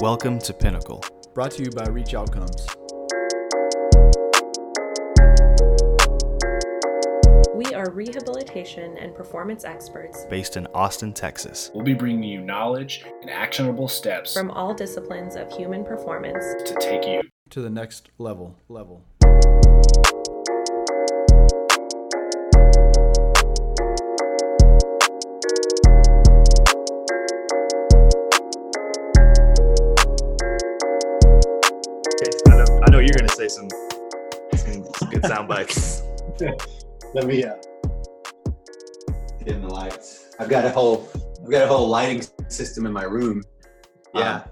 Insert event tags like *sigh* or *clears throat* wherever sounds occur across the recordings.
Welcome to Pinnacle, Brought to you by Reach Outcomes. We are rehabilitation and performance experts based in Austin, Texas. We'll be bringing you knowledge and actionable steps from all disciplines of human performance to take you To the next level. Level. I know you're going to say some, some good sound bites. *laughs* Let me uh, dim the lights. I've got a whole I've got a whole lighting system in my room. Yeah.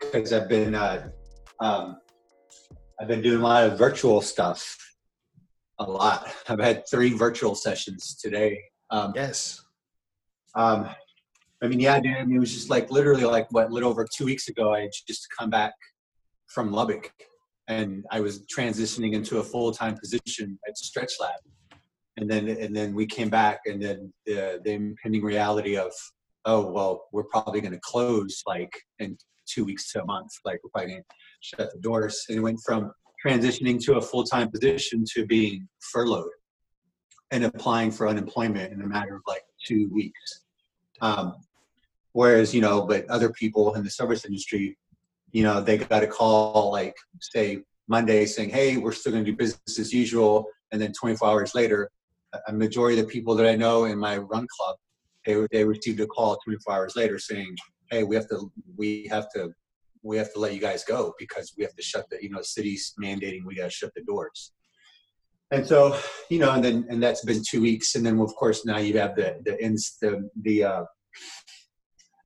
because I've been uh, um, I've been doing a lot of virtual stuff. A lot. I've had three virtual sessions today. Um, Yes. um, I mean, yeah, dude. I mean, it was just like literally like what, a little over two weeks ago. I just come back from Lubbock, and I was transitioning into a full time position at Stretch Lab, and then and then we came back, and then the the impending reality of oh well, we're probably going to close like in two weeks to a month. Like we're probably going to shut the doors, and it went from transitioning to a full time position to being furloughed and applying for unemployment in a matter of like two weeks. Um, whereas, you know, but other people in the service industry, you know, they got a call like, say, Monday saying, hey, we're still going to do business as usual. And then 24 hours later, a- majority of the people that I know in my run club, they, they received a call 24 hours later saying, hey, we have to, we have to, we have to let you guys go because we have to shut the, you know, city's mandating we got to shut the doors. And so, you know, and then and that's been two weeks, and then of course now you have the the ins the the uh,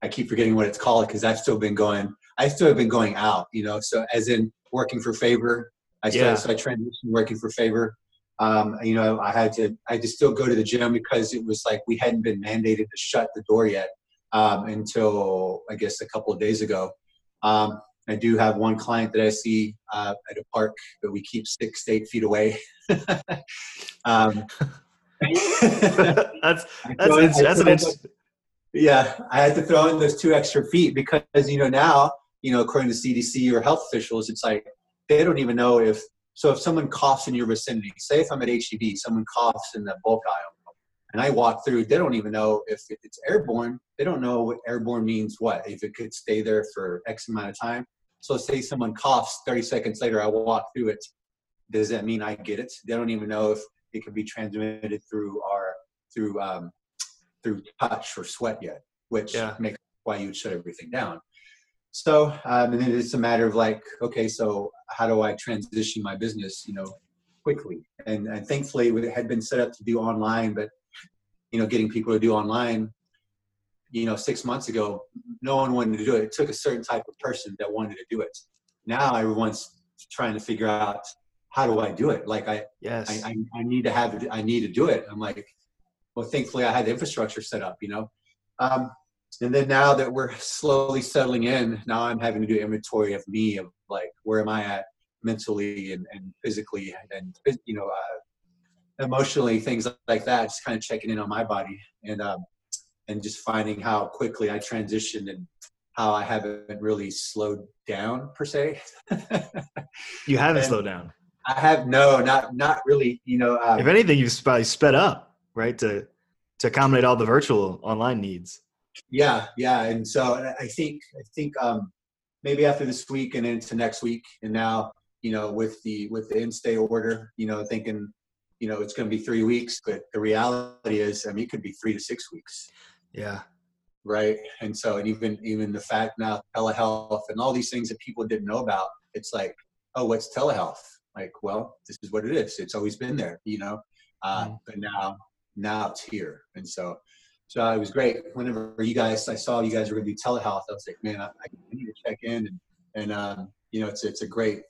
I keep forgetting what it's called because I've still been going. I still have been going out, you know. So as in working for Favor, I started, Yeah. so I transitioned working for Favor. Um, you know, I had to I had to still go to the gym because it was like we hadn't been mandated to shut the door yet um, until I guess a couple of days ago. Um, I do have one client that I see uh, at a park that we keep six to eight feet away. *laughs* um, *laughs* that's that's throw- ins- I that's an yeah, I had to throw in those two extra feet because you know now you know according to CDC or health officials, it's like they don't even know if so if someone coughs in your vicinity, say if I'm at HEB, someone coughs in the bulk aisle, and I walk through, they don't even know if it's airborne. They don't know what airborne means. What if it could stay there for X amount of time? So say someone coughs, 30 seconds later, I walk through it. Does that mean I get it? They don't even know if it could be transmitted through our through um, through touch or sweat yet, which Yeah. makes why you would shut everything down. So, um, and then it's a matter of like, okay, so how do I transition my business, you know, quickly? And, and thankfully, it had been set up to do online, but you know, getting people to do online, you know, six months ago, no one wanted to do it. It took a certain type of person that wanted to do it. Now everyone's trying to figure out how do I do it? Like I, yes. I, I, I need to have. I need to do it. I'm like, well, thankfully I had the infrastructure set up, you know. Um, and then now that we're slowly settling in, now I'm having to do inventory of me, of like where am I at mentally and, and physically and you know uh, emotionally, things like that. Just kind of checking in on my body and um, and just finding how quickly I transitioned and how I haven't really slowed down per se. you haven't and- slowed down. I have no, not not really. You know, um, If anything, you've probably sped up, right, to to accommodate all the virtual online needs. Yeah, yeah, and so I- think I think um, maybe after this week and into next week, and now you know with the with the in-stay order, you know, thinking you know it's going to be three weeks, but the reality is, I mean, it could be three to six weeks, Yeah. right? And so, and even even the fact now telehealth and all these things that people didn't know about, it's like, oh, what's telehealth? Like, well, this is what it is. It's always been there, you know, uh, Mhm. but now now it's here, and so so it was great. Whenever you guys, I saw you guys were going to do telehealth. I was like, man, I, I need to check in, and and um, you know, it's it's a great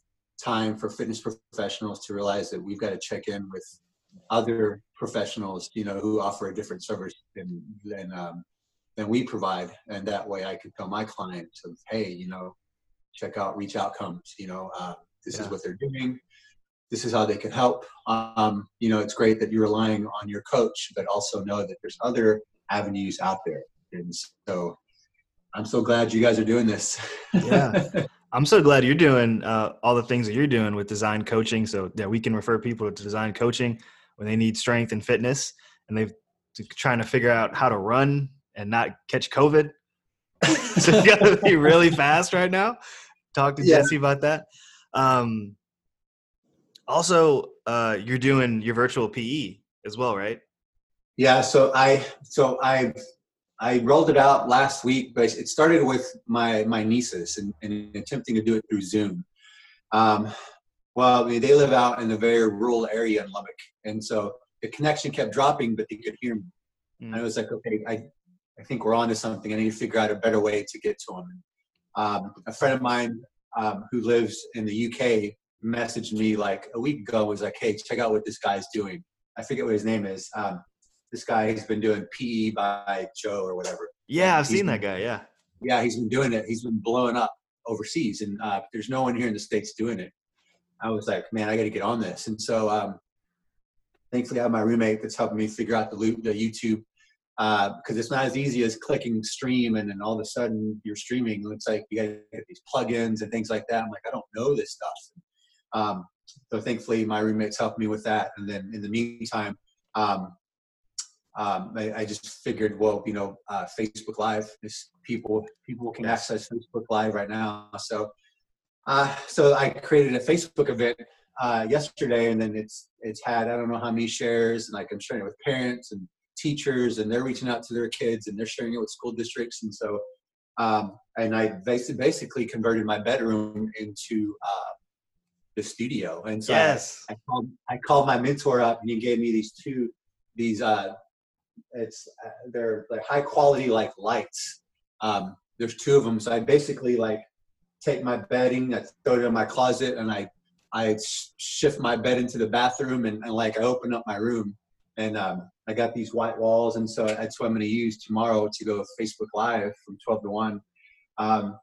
time for fitness professionals to realize that we've got to check in with other professionals, you know, who offer a different service than than um, than we provide, and that way I could tell my clients of, hey, you know, check out Reach Outcomes. You know, uh, this is what they're doing. This is how they can help. Um, you know, it's great that you're relying on your coach, but also know that there's other avenues out there. And so, I'm so glad you guys are doing this. *laughs* Yeah. I'm so glad you're doing uh, all the things that you're doing with Designed Coaching. So that we can refer people to Designed Coaching when they need strength and fitness, and they've trying to figure out how to run and not catch COVID. *laughs* so you got to *laughs* be really fast right now. Talk to Yeah. Jesse about that. Um, also, uh, you're doing your virtual PE as well, right? Yeah, so I so I I rolled it out last week, but it started with my my nieces and, and attempting to do it through Zoom. Um, well, I mean, they live out in a very rural area in Lubbock, and so the connection kept dropping, but they could hear me. And I was like, okay, I I think we're onto something. I need to figure out a better way to get to them. Um, a friend of mine um, who lives in the UK messaged me like a week ago. Was like, hey, check out what this guy's doing. I forget what his name is. Um, this guy has been doing PE by Joe or whatever. Yeah, I've He's- seen that guy. Yeah. Yeah, he's been doing it. He's been blowing up overseas, and uh, there's no one here in the states doing it. I was like, man, I got to get on this. And so, um, thankfully, I have my roommate that's helping me figure out the, loop, the YouTube because it's not as easy as clicking stream and then all of a sudden you're streaming. It's like you got to get these plugins and things like that. I'm like, I don't know this stuff. Um, so thankfully, my roommate's helped me with that. And then in the meantime, um, um, I, I just figured, well, you know, uh, Facebook Live is people people can access Facebook Live right now. So, uh, so I created a Facebook event uh, yesterday, and then it's it's had I don't know how many shares, and like I'm sharing it with parents and teachers, and they're reaching out to their kids, and they're sharing it with school districts, and so. Um, and I basically, basically converted my bedroom into uh, the studio, and so I- I called I called my mentor up and he gave me these two these uh it's uh, they're like high quality like lights. Um there's two of them so I basically like take my bedding I throw it in my closet and I I shift my bed into the bathroom and, and like I open up my room and um I got these white walls and so that's what I'm going to use tomorrow to go Facebook live from 12 to 1 um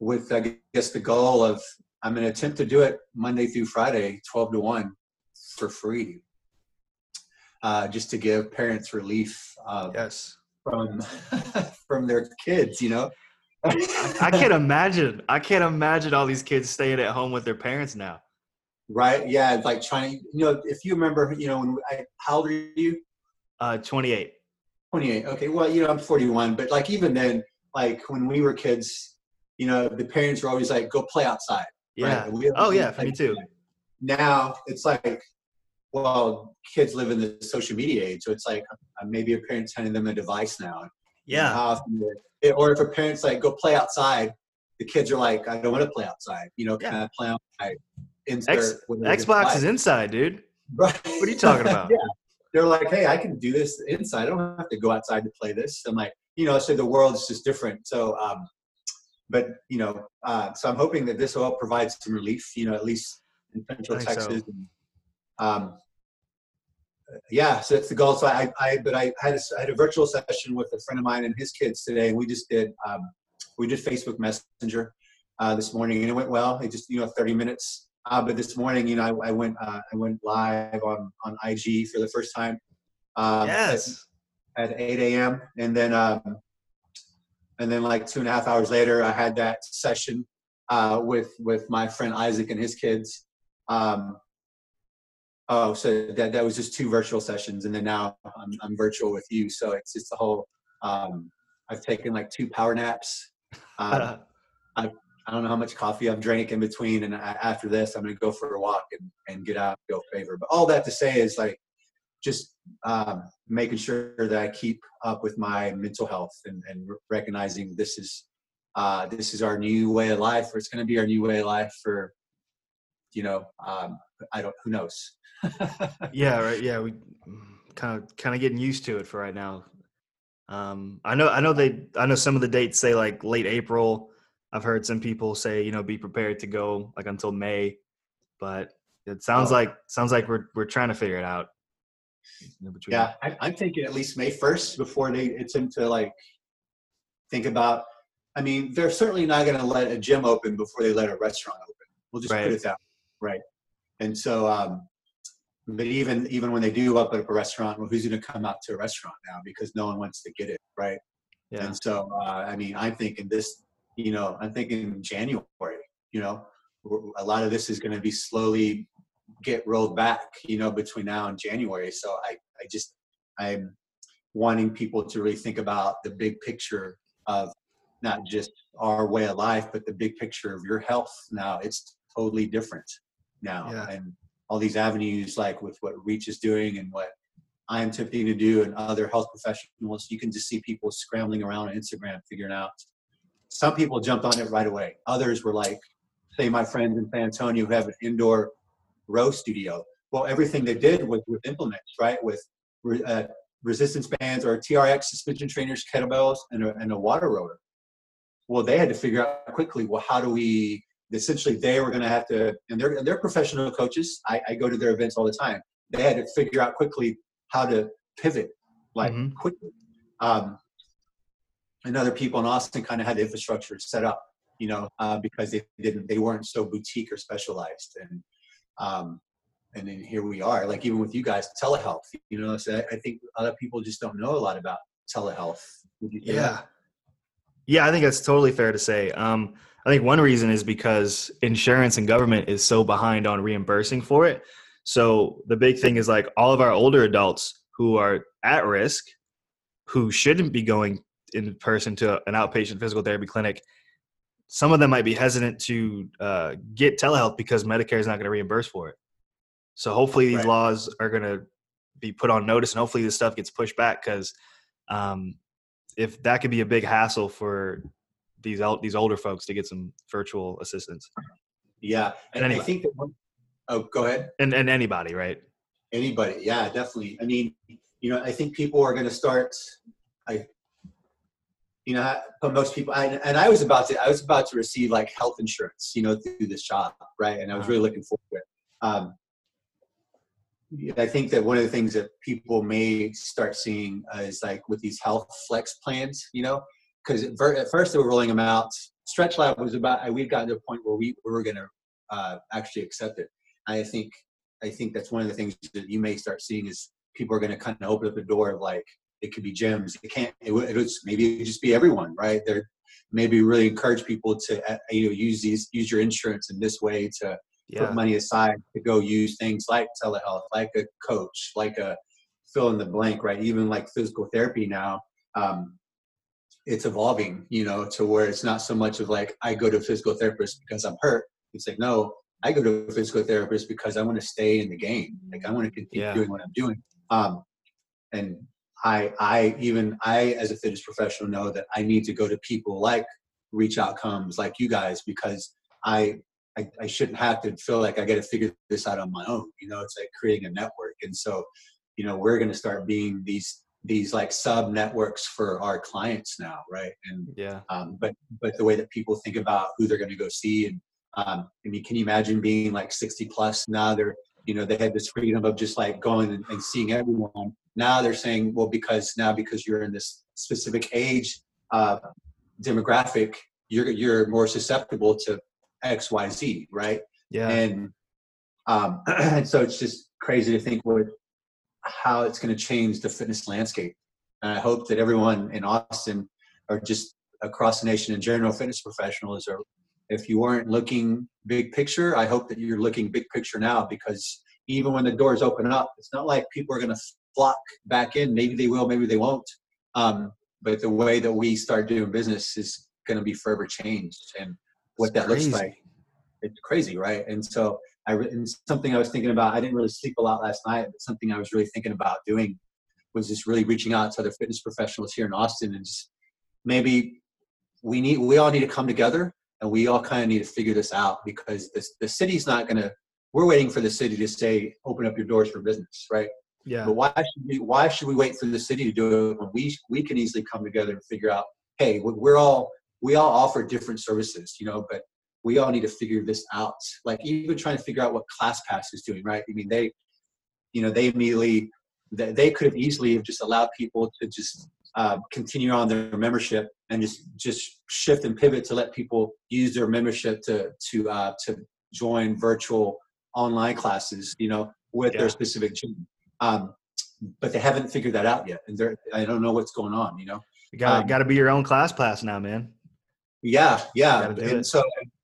with I guess the goal of I'm going to attempt to do it Monday through Friday, 12 to 1 for free. Uh, just to give parents relief uh, Yes. from *laughs* from their kids, you know. I can't imagine. I can't imagine all these kids staying at home with their parents now. right? Yeah, it's like trying to, you know, if you remember, you know, when I, how old are you? Uh, 28. 28. Okay, well, you know, I'm 41, but like even then, like when we were kids, you know, the parents were always like, "Go play outside." Yeah. Right? Oh, yeah, for me too. Now it's like, well, kids live in the social media age, so it's like uh, maybe a parent's handing them a device now. Yeah. How often they- it- or if a parent's like, "Go play outside," the kids are like, "I don't want to play outside." You know, can Yeah. I play outside? Insert X, Xbox is inside, dude. Right. What are you talking about? *laughs* yeah. They're like, hey, I can do this inside. I don't have to go outside to play this. I'm like, you know, so the world is just different. So, um, but you know, uh, so I'm hoping that this will provide some relief. You know, at least in Central think so. Texas. And, um, yeah, so that's the goal. So I, I but I had a, I had a virtual session with a friend of mine and his kids today, we just did um, we did Facebook Messenger uh, this morning, and it went well. It just you know 30 minutes. Uh, but this morning, you know, I, I went uh, I went live on on IG for the first time. Um, yes. At, at 8 a.m. and then um, and then like two and a half hours later, I had that session uh, with with my friend Isaac and his kids. Um, oh, so that that was just two virtual sessions, and then now I'm, I'm virtual with you. So it's just the whole. Um, I've taken like two power naps. Um, *laughs* I don't know how much coffee I've drank in between, and I, after this, I'm going to go for a walk and, and get out, and go favor. But all that to say is like just um, making sure that I keep up with my mental health and, and recognizing this is uh, this is our new way of life, or it's going to be our new way of life for you know um, I don't who knows. *laughs* yeah. Right. Yeah. We kind of kind of getting used to it for right now. Um, I know. I know they. I know some of the dates say like late April. I've heard some people say you know be prepared to go like until May, but it sounds Oh. like sounds like we're we're trying to figure it out. Yeah, I, I'm thinking at least May 1st before they it's into like think about. I mean, they're certainly not going to let a gym open before they let a restaurant open. We'll just Right. put it that way, right. And so, um, but even even when they do open up a restaurant, well, who's going to come out to a restaurant now because no one wants to get it, right? Yeah. And so, uh, I mean, I'm thinking this, you know, I'm thinking January, you know, a lot of this is going to be slowly get rolled back, you know, between now and January. So I, I just, I'm wanting people to really think about the big picture of not just our way of life, but the big picture of your health. Now it's totally different now. Yeah. And all these avenues, like with what Reach is doing and what I'm attempting to do and other health professionals, you can just see people scrambling around on Instagram figuring out. Some people jumped on it right away. Others were like, say, my friends in San Antonio who have an indoor row studio. Well, everything they did was with implements, right? With uh, resistance bands or TRX suspension trainers, kettlebells, and a, and a water rower. Well, they had to figure out quickly, well, how do we? Essentially, they were going to have to, and they're, and they're professional coaches. I, I go to their events all the time. They had to figure out quickly how to pivot, like Mhm. quickly. Um, and other people in Austin kind of had the infrastructure set up, you know, uh, because they didn't, they weren't so boutique or specialized. And um, and then here we are, like even with you guys, telehealth. You know, so I, I think other people just don't know a lot about telehealth. Would Yeah. Yeah, I think that's totally fair to say. Um, I think one reason is because insurance and government is so behind on reimbursing for it. So the big thing is like all of our older adults who are at risk, who shouldn't be going in person to an outpatient physical therapy clinic, some of them might be hesitant to uh, get telehealth because Medicare is not going to reimburse for it. So hopefully these Right. laws are going to be put on notice, and hopefully this stuff gets pushed back because um, if that could be a big hassle for these el- these older folks to get some virtual assistance Yeah, and I think that. One, oh, go ahead. and and anybody right Anybody? Yeah, definitely. I mean, you know, I think people are going to start. I, you know, but most people, I, and I was about to, I was about to receive like health insurance, you know, through this job, right? And I was really looking forward to it. Um, I think that one of the things that people may start seeing uh, is like with these health flex plans, you know, because at first they were rolling them out. Stretch Lab was about, we'd gotten to a point where we, we were going to uh, actually accept it. I think I think that's one of the things that you may start seeing is people are going to kind of open up the door of like it could be gyms. It can't. It would. Maybe it would just be everyone, right? They're maybe really encourage people to uh, you know use these use your insurance in this way to yeah put money aside to go use things like telehealth, like a coach, like a fill in the blank, right? Even like physical therapy now. Um, it's evolving, you know, to where it's not so much of like I go to a physical therapist because I'm hurt. It's like no, I go to a physical therapist because I want to stay in the game. Like I want to continue Yeah. doing what I'm doing. Um, and I, I even I as a fitness professional know that I need to go to people like Reach Outcomes, like you guys, because I I, I shouldn't have to feel like I got to figure this out on my own. You know, it's like creating a network, and so you know we're going to start being these these like sub networks for our clients now, right? And yeah um, but but the way that people think about who they're going to go see and um, I mean, can you imagine being like 60 plus now? They're you know they had this freedom of just like going and, and seeing everyone. Now they're saying, well, because now because you're in this specific age uh, demographic, you're you're more susceptible to X, Y, Z, right? yeah and um, and *clears throat* so it's just crazy to think what how it's going to change the fitness landscape. And I hope that everyone in Austin or just across the nation in general, fitness professionals are. If you weren't looking big picture, I hope that you're looking big picture now because even when the doors open up, it's not like people are going to flock back in. Maybe they will, maybe they won't. Um, but the way that we start doing business is going to be forever changed, and what It's that crazy. looks like it's crazy, right? And so I re- and something I was thinking about. I didn't really sleep a lot last night, but something I was really thinking about doing was just really reaching out to other fitness professionals here in Austin and just maybe we need we all need to come together and we all kind of need to figure this out because this the city's not going to. We're waiting for the city to say open up your doors for business, right? yeah But why should we? Why should we wait for the city to do it when we we can easily come together and figure out? Hey, we- we're all we all offer different services, you know, but we all need to figure this out. Like even trying to figure out what ClassPass is doing, right? I mean, they, you know, they immediately they, they could have easily have just allowed people to just uh, continue on their membership and just just shift and pivot to let people use their membership to to uh, to join virtual online classes, you know, with Yeah. their specific gym. Um, but they haven't figured that out yet, and they're I don't know what's going on, you know. You got Um, got to be your own class pass now, man. Yeah, yeah. And it. so,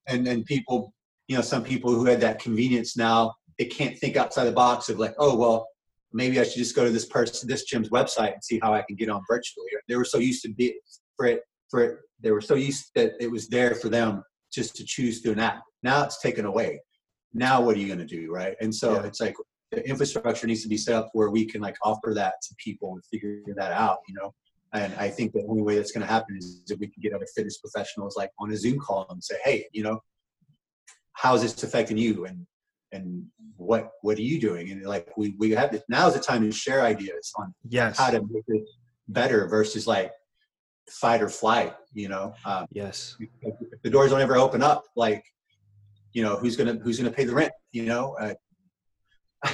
and and people, you know, some people who had that convenience now, they can't think outside the box of like, oh well, maybe I should just go to this person, this gym's website and see how I can get on virtually. They were so used to be for it, for it. They were so used that it was there for them just to choose through an app. Now it's taken away. Now what are you going to do, right? And so Yeah. it's like the infrastructure needs to be set up where we can like offer that to people and figure that out, you know. And I think the only way that's going to happen is if we can get other fitness professionals like on a Zoom call and say, "Hey, you know, how's this affecting you?" and and what what are you doing? And like we we have this, now's the time to share ideas on Yes. how to make it better versus like fight or flight. You know, um, Yes. if the doors don't ever open up, like you know, who's gonna who's gonna pay the rent? You know. Uh, *laughs*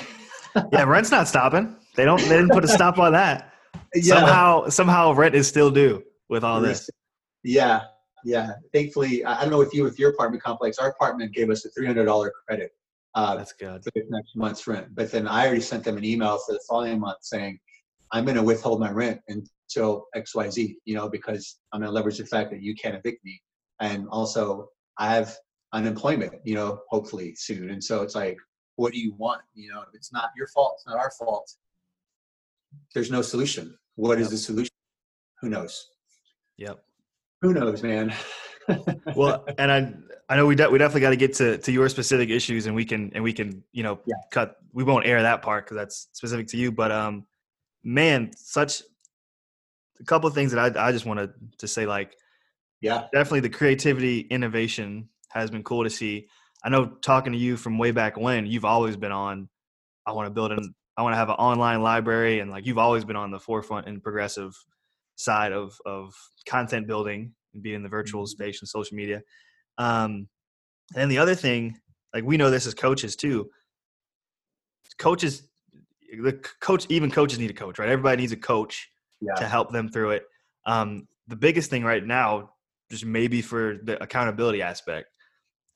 Yeah, rent's not stopping. They don't. They didn't put a stop on that. Yeah. Somehow, somehow, rent is still due with all this. Yeah, yeah. Thankfully, I don't know with you with your apartment complex. Our apartment gave us a three hundred dollar credit uh, That's good. for the next month's rent. But then I already sent them an email for the following month saying, I'm going to withhold my rent until X Y Z. You know, because I'm going to leverage the fact that you can't evict me, and also I have unemployment. You know, hopefully soon. And so it's like, what do you want? You know, if it's not your fault, it's not our fault. There's no solution. What is Yep. the solution? Who knows? Yep. Who knows, man? *laughs* Well, and I I know we de- we definitely got to get to to your specific issues, and we can and we can you know Yeah. cut. We won't air that part because that's specific to you. But um, man, such a couple of things that I I just wanted to say like yeah, definitely the creativity innovation has been cool to see i know talking to you from way back when you've always been on i want to build an i want to have an online library and like you've always been on the forefront and progressive side of of content building and being in the virtual space and social media. Um and the other thing like we know this as coaches too. Coaches the coach even coaches need a coach right? Everybody needs a coach yeah, to help them through it. Um, the biggest thing right now, just maybe for the accountability aspect,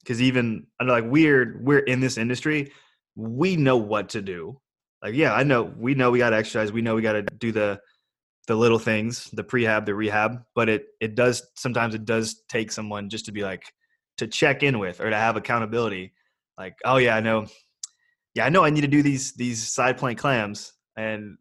because even I know like we're we're in this industry, we know what to do. Like yeah, I know we know we got to exercise, we know we got to do the the little things, the prehab, the rehab, but it it does sometimes it does take someone just to be like to check in with or to have accountability. Like oh yeah, I know, yeah I know I need to do these these side plank clams and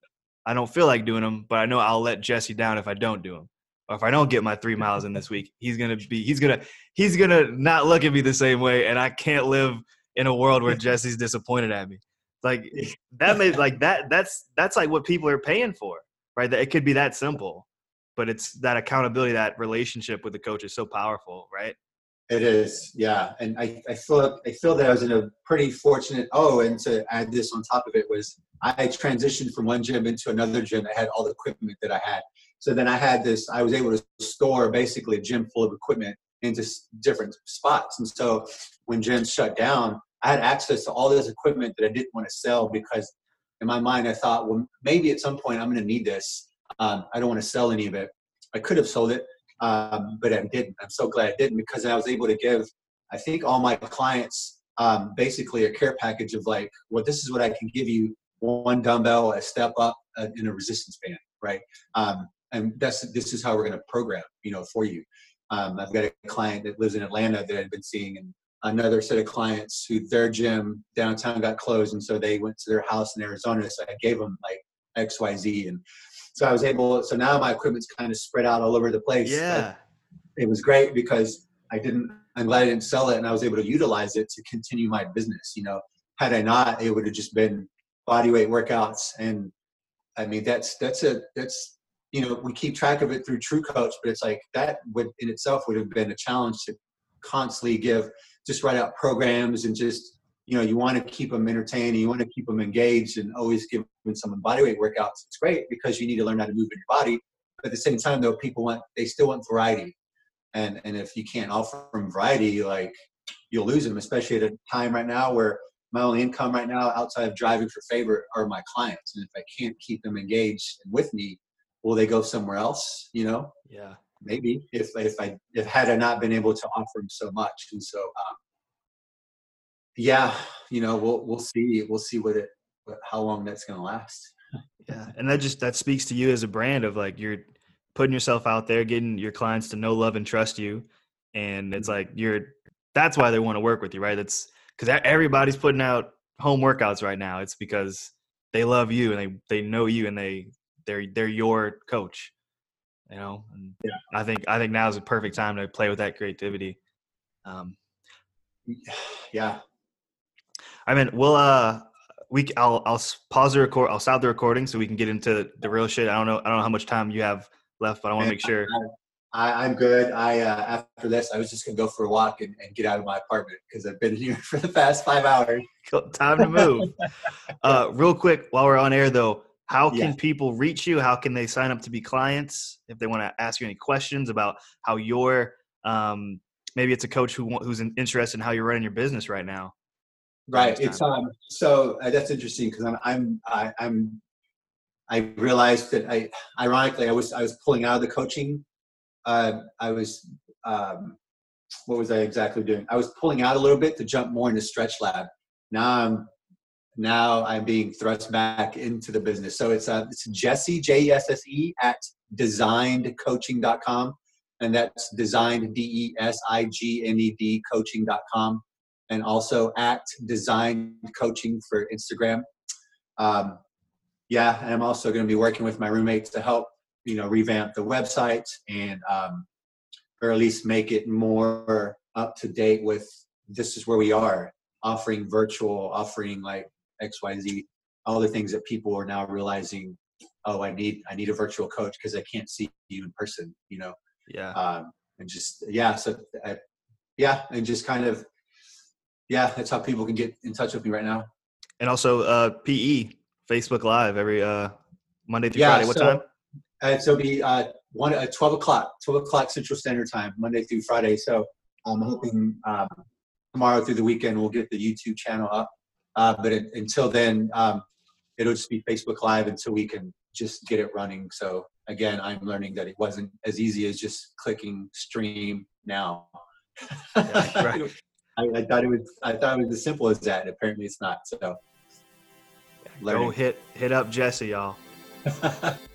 I don't feel like doing them, but I know I'll let Jesse down if I don't do them. Or if I don't get my three miles in this week, he's gonna be he's gonna he's gonna not look at me the same way, and I can't live in a world where *laughs* Jesse's disappointed at me. Like *laughs* that may like that that's that's like what people are paying for, right? That it could be that simple, but it's that accountability, that relationship with the coach is so powerful, right? It is, yeah, and I, I feel I feel that I was in a pretty fortunate. Oh, and to add this on top of it was I transitioned from one gym into another gym that had all the equipment that I had. So then I had this. I was able to store basically a gym full of equipment into different spots. And so when gyms shut down, I had access to all this equipment that I didn't want to sell because in my mind I thought, well, maybe at some point I'm going to need this. Um, I don't want to sell any of it. I could have sold it, um, but I didn't. I'm so glad I didn't because I was able to give, I think, all my clients um, basically a care package of like, well, this is what I can give you: one dumbbell, a step up, uh, in a resistance band, right? Um, and that's this is how we're going to program, you know, for you. Um, I've got a client that lives in Atlanta that I've been seeing, and another set of clients who their gym downtown got closed, and so they went to their house in Arizona. So I gave them like X, Y, Z, and so I was able. So now my equipment's kind of spread out all over the place. Yeah, it was great because I didn't. I'm glad I didn't sell it, and I was able to utilize it to continue my business. You know, had I not, it would have just been body weight workouts, and I mean that's that's a that's you know we keep track of it through True Coach, but it's like that would in itself would have been a challenge to constantly give just write out programs and just you know you want to keep them entertained, you want to keep them engaged, and always give them some body weight workouts. It's great because you need to learn how to move in your body. But at the same time, though, people want they still want variety and and if you can't offer them variety like you'll lose them especially at a time right now where my only income right now outside of driving for favor are my clients and if i can't keep them engaged and with me will they go somewhere else you know yeah. Maybe if if i if had i not been able to offer them so much and so um yeah you know we'll we'll see we'll see what it what, how long that's going to last *laughs* Yeah, and that just that speaks to you as a brand of like you're putting yourself out there, getting your clients to know, love, and trust you, and it's like you're. That's why they want to work with you, right? It's because everybody's putting out home workouts right now. It's because they love you and they they know you and they they're they're your coach. You know, and Yeah. I think I think now is a perfect time to play with that creativity. Um, *sighs* Yeah. I mean, we'll uh, we I'll I'll pause the record. I'll stop the recording so we can get into the real shit. I don't know I don't know how much time you have left, but I want to make sure. I, I'm good. I uh, after this, I was just gonna go for a walk and, and get out of my apartment because I've been *laughs* here for the past five hours. Time to move. *laughs* uh, real quick, while we're on air though, how can Yeah. people reach you? How can they sign up to be clients? If they want to ask you any questions about how you're, um, maybe it's a coach who who's interested in how you're running your business right now. Right. It's um. So uh, that's interesting because I'm I'm I, I'm. I realized that I, ironically, I was I was pulling out of the coaching. Uh, I was um, what was I exactly doing? I was pulling out a little bit to jump more into Stretch Lab. Now I'm now I'm being thrust back into the business. So it's uh it's Jesse J E S S E at designedcoaching.com and that's designed D E S I G N E D coaching.com and also at design coaching for Instagram. Um, yeah, and I'm also going to be working with my roommates to help, you know, revamp the website and, um, or at least make it more up to date with this is where we are offering virtual, offering like X, Y, Z, all the things that people are now realizing. Oh, I need I need a virtual coach because I can't see you in person. You know, Yeah. um, and just yeah so I, yeah and just kind of yeah that's how people can get in touch with me right now And also uh, PE, Facebook Live every uh, Monday through Yeah, Friday. What so- time? uh, so it'll be uh, one uh, 12 o'clock 12 o'clock central standard time monday through friday so i'm hoping um, tomorrow through the weekend we'll get the youtube channel up uh, but it, until then um, it'll just be facebook live until we can just get it running so again i'm learning that it wasn't as easy as just clicking stream now Yeah, *laughs* right. I, I thought it was i thought it was as simple as that apparently it's not so Go hit hit up Jesse, y'all. *laughs*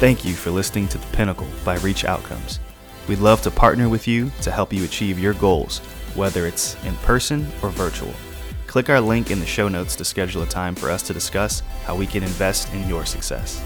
Thank you for listening to The Pinnacle by Reach Outcomes. We'd love to partner with you to help you achieve your goals, whether it's in person or virtual. Click our link in the show notes to schedule a time for us to discuss how we can invest in your success.